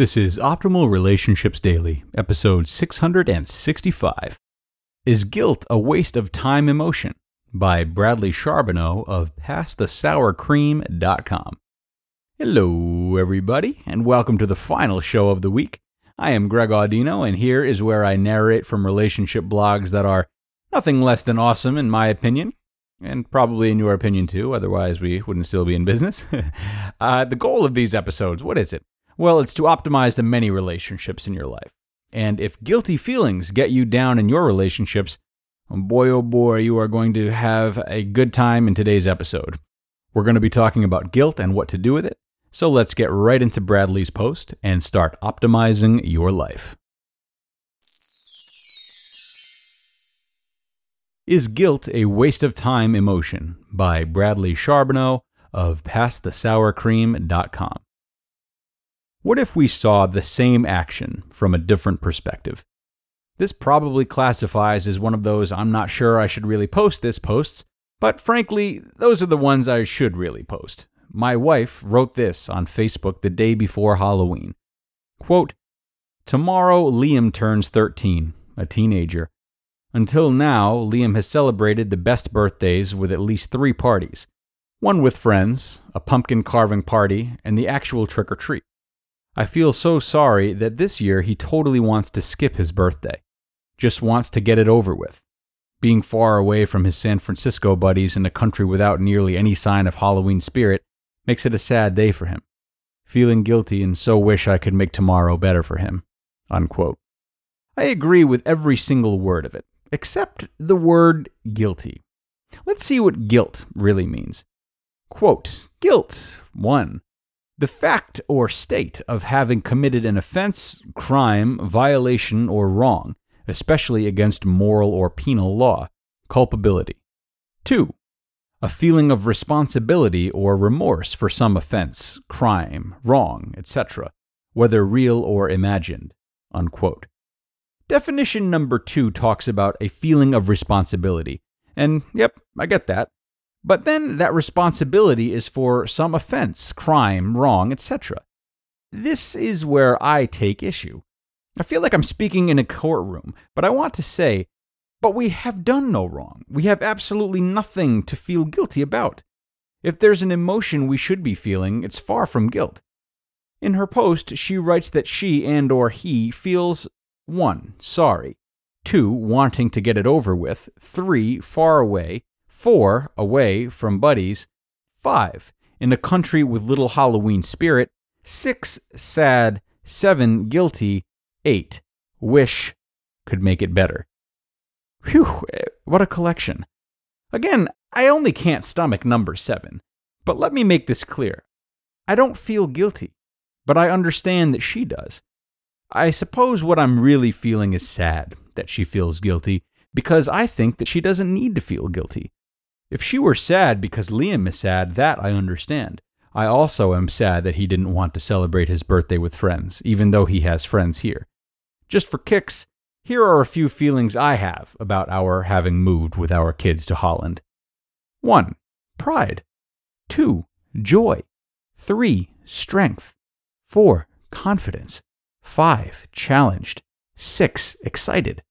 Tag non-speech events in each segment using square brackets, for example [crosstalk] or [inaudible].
This is Optimal Relationships Daily, episode 665. Is Guilt a Waste of Time Emotion? by Bradley Charbonneau of PastTheSourCream.com. Hello, everybody, and welcome to the final show of the week. I am Greg Audino, and here is where I narrate from relationship blogs that are nothing less than awesome, in my opinion, and probably in your opinion too, otherwise, we wouldn't still be in business. [laughs] uh, the goal of these episodes, what is it? Well, it's to optimize the many relationships in your life. And if guilty feelings get you down in your relationships, boy oh boy, you are going to have a good time in today's episode. We're going to be talking about guilt and what to do with it. So let's get right into Bradley's post and start optimizing your life. Is Guilt a Waste of Time Emotion? by Bradley Charbonneau of PastTheSourCream.com. What if we saw the same action from a different perspective? This probably classifies as one of those I'm not sure I should really post this posts, but frankly, those are the ones I should really post. My wife wrote this on Facebook the day before Halloween. Quote, Tomorrow Liam turns 13, a teenager. Until now, Liam has celebrated the best birthdays with at least three parties one with friends, a pumpkin carving party, and the actual trick or treat. I feel so sorry that this year he totally wants to skip his birthday. Just wants to get it over with. Being far away from his San Francisco buddies in a country without nearly any sign of Halloween spirit makes it a sad day for him. Feeling guilty and so wish I could make tomorrow better for him. Unquote. I agree with every single word of it, except the word guilty. Let's see what guilt really means. Quote, guilt, 1 the fact or state of having committed an offense, crime, violation, or wrong, especially against moral or penal law, culpability. 2. A feeling of responsibility or remorse for some offense, crime, wrong, etc., whether real or imagined. Unquote. Definition number two talks about a feeling of responsibility. And yep, I get that. But then that responsibility is for some offense, crime, wrong, etc. This is where I take issue. I feel like I'm speaking in a courtroom, but I want to say, but we have done no wrong. We have absolutely nothing to feel guilty about. If there's an emotion we should be feeling, it's far from guilt. In her post, she writes that she and or he feels 1. sorry, 2. wanting to get it over with, 3. far away, Four, away from buddies. Five, in a country with little Halloween spirit. Six, sad. Seven, guilty. Eight, wish could make it better. Whew, eh, what a collection. Again, I only can't stomach number seven. But let me make this clear. I don't feel guilty, but I understand that she does. I suppose what I'm really feeling is sad that she feels guilty because I think that she doesn't need to feel guilty. If she were sad because Liam is sad, that I understand. I also am sad that he didn't want to celebrate his birthday with friends, even though he has friends here. Just for kicks, here are a few feelings I have about our having moved with our kids to Holland. 1. Pride. 2. Joy. 3. Strength. 4. Confidence. 5. Challenged. 6. Excited.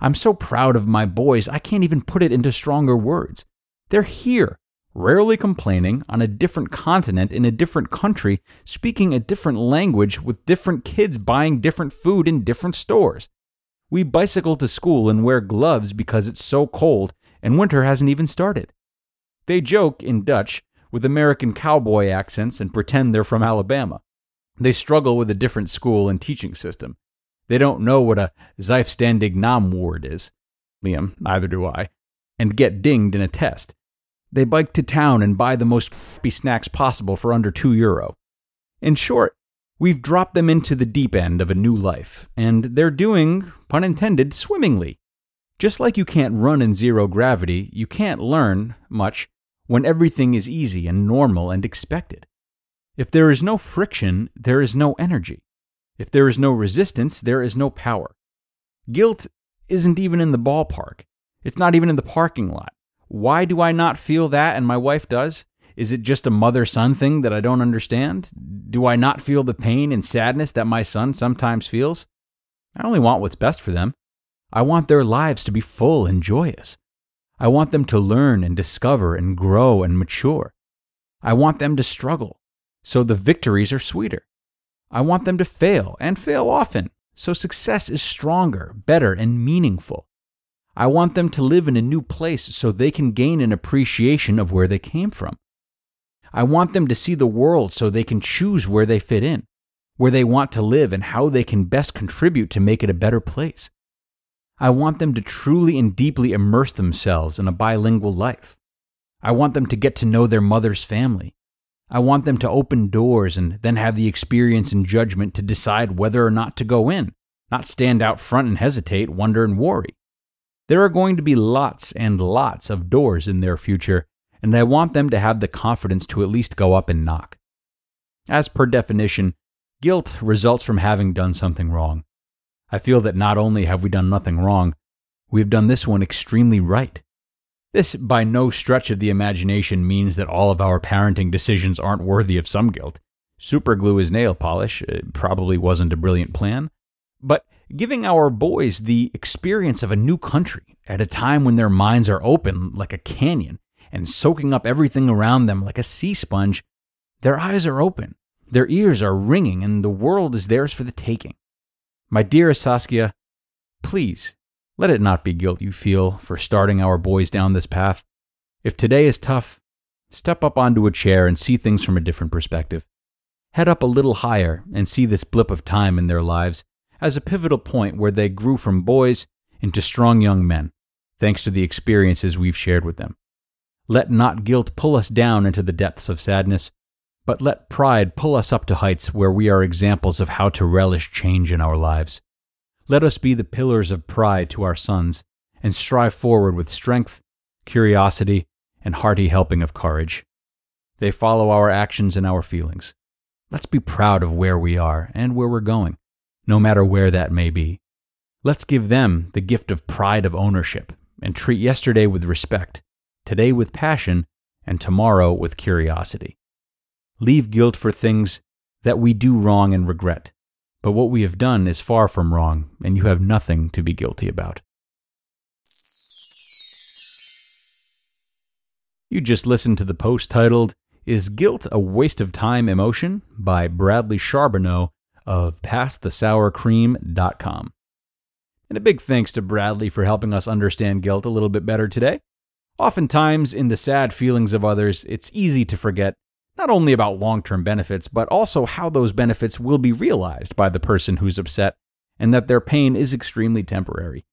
I'm so proud of my boys, I can't even put it into stronger words. They're here, rarely complaining, on a different continent, in a different country, speaking a different language, with different kids buying different food in different stores. We bicycle to school and wear gloves because it's so cold and winter hasn't even started. They joke in Dutch with American cowboy accents and pretend they're from Alabama. They struggle with a different school and teaching system. They don't know what a Zelfstandig naamwoord is. Liam, neither do I. And get dinged in a test. They bike to town and buy the most crappy snacks possible for under 2 euro. In short, we've dropped them into the deep end of a new life, and they're doing, pun intended, swimmingly. Just like you can't run in zero gravity, you can't learn much when everything is easy and normal and expected. If there is no friction, there is no energy. If there is no resistance, there is no power. Guilt isn't even in the ballpark. It's not even in the parking lot. Why do I not feel that and my wife does? Is it just a mother son thing that I don't understand? Do I not feel the pain and sadness that my son sometimes feels? I only want what's best for them. I want their lives to be full and joyous. I want them to learn and discover and grow and mature. I want them to struggle, so the victories are sweeter. I want them to fail and fail often, so success is stronger, better, and meaningful. I want them to live in a new place so they can gain an appreciation of where they came from. I want them to see the world so they can choose where they fit in, where they want to live, and how they can best contribute to make it a better place. I want them to truly and deeply immerse themselves in a bilingual life. I want them to get to know their mother's family. I want them to open doors and then have the experience and judgment to decide whether or not to go in, not stand out front and hesitate, wonder, and worry. There are going to be lots and lots of doors in their future, and I want them to have the confidence to at least go up and knock. As per definition, guilt results from having done something wrong. I feel that not only have we done nothing wrong, we have done this one extremely right. This, by no stretch of the imagination, means that all of our parenting decisions aren't worthy of some guilt. Superglue is nail polish. It probably wasn't a brilliant plan. But giving our boys the experience of a new country at a time when their minds are open like a canyon and soaking up everything around them like a sea sponge, their eyes are open, their ears are ringing, and the world is theirs for the taking. My dearest Saskia, please let it not be guilt you feel for starting our boys down this path. If today is tough, step up onto a chair and see things from a different perspective. Head up a little higher and see this blip of time in their lives as a pivotal point where they grew from boys into strong young men, thanks to the experiences we've shared with them. Let not guilt pull us down into the depths of sadness, but let pride pull us up to heights where we are examples of how to relish change in our lives. Let us be the pillars of pride to our sons and strive forward with strength, curiosity, and hearty helping of courage. They follow our actions and our feelings. Let's be proud of where we are and where we're going, no matter where that may be. Let's give them the gift of pride of ownership and treat yesterday with respect today with passion, and tomorrow with curiosity. Leave guilt for things that we do wrong and regret, but what we have done is far from wrong, and you have nothing to be guilty about. You just listened to the post titled, Is Guilt a Waste of Time Emotion? by Bradley Charbonneau of PastTheSourCream.com. And a big thanks to Bradley for helping us understand guilt a little bit better today. Oftentimes, in the sad feelings of others, it's easy to forget not only about long term benefits, but also how those benefits will be realized by the person who's upset, and that their pain is extremely temporary.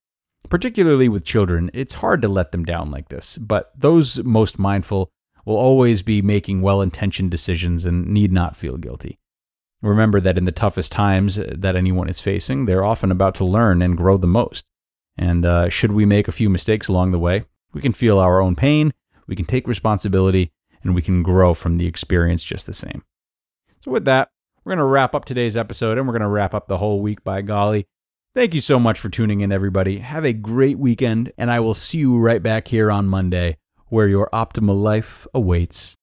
Particularly with children, it's hard to let them down like this, but those most mindful will always be making well intentioned decisions and need not feel guilty. Remember that in the toughest times that anyone is facing, they're often about to learn and grow the most. And uh, should we make a few mistakes along the way, we can feel our own pain, we can take responsibility, and we can grow from the experience just the same. So, with that, we're going to wrap up today's episode and we're going to wrap up the whole week by golly. Thank you so much for tuning in, everybody. Have a great weekend, and I will see you right back here on Monday where your optimal life awaits.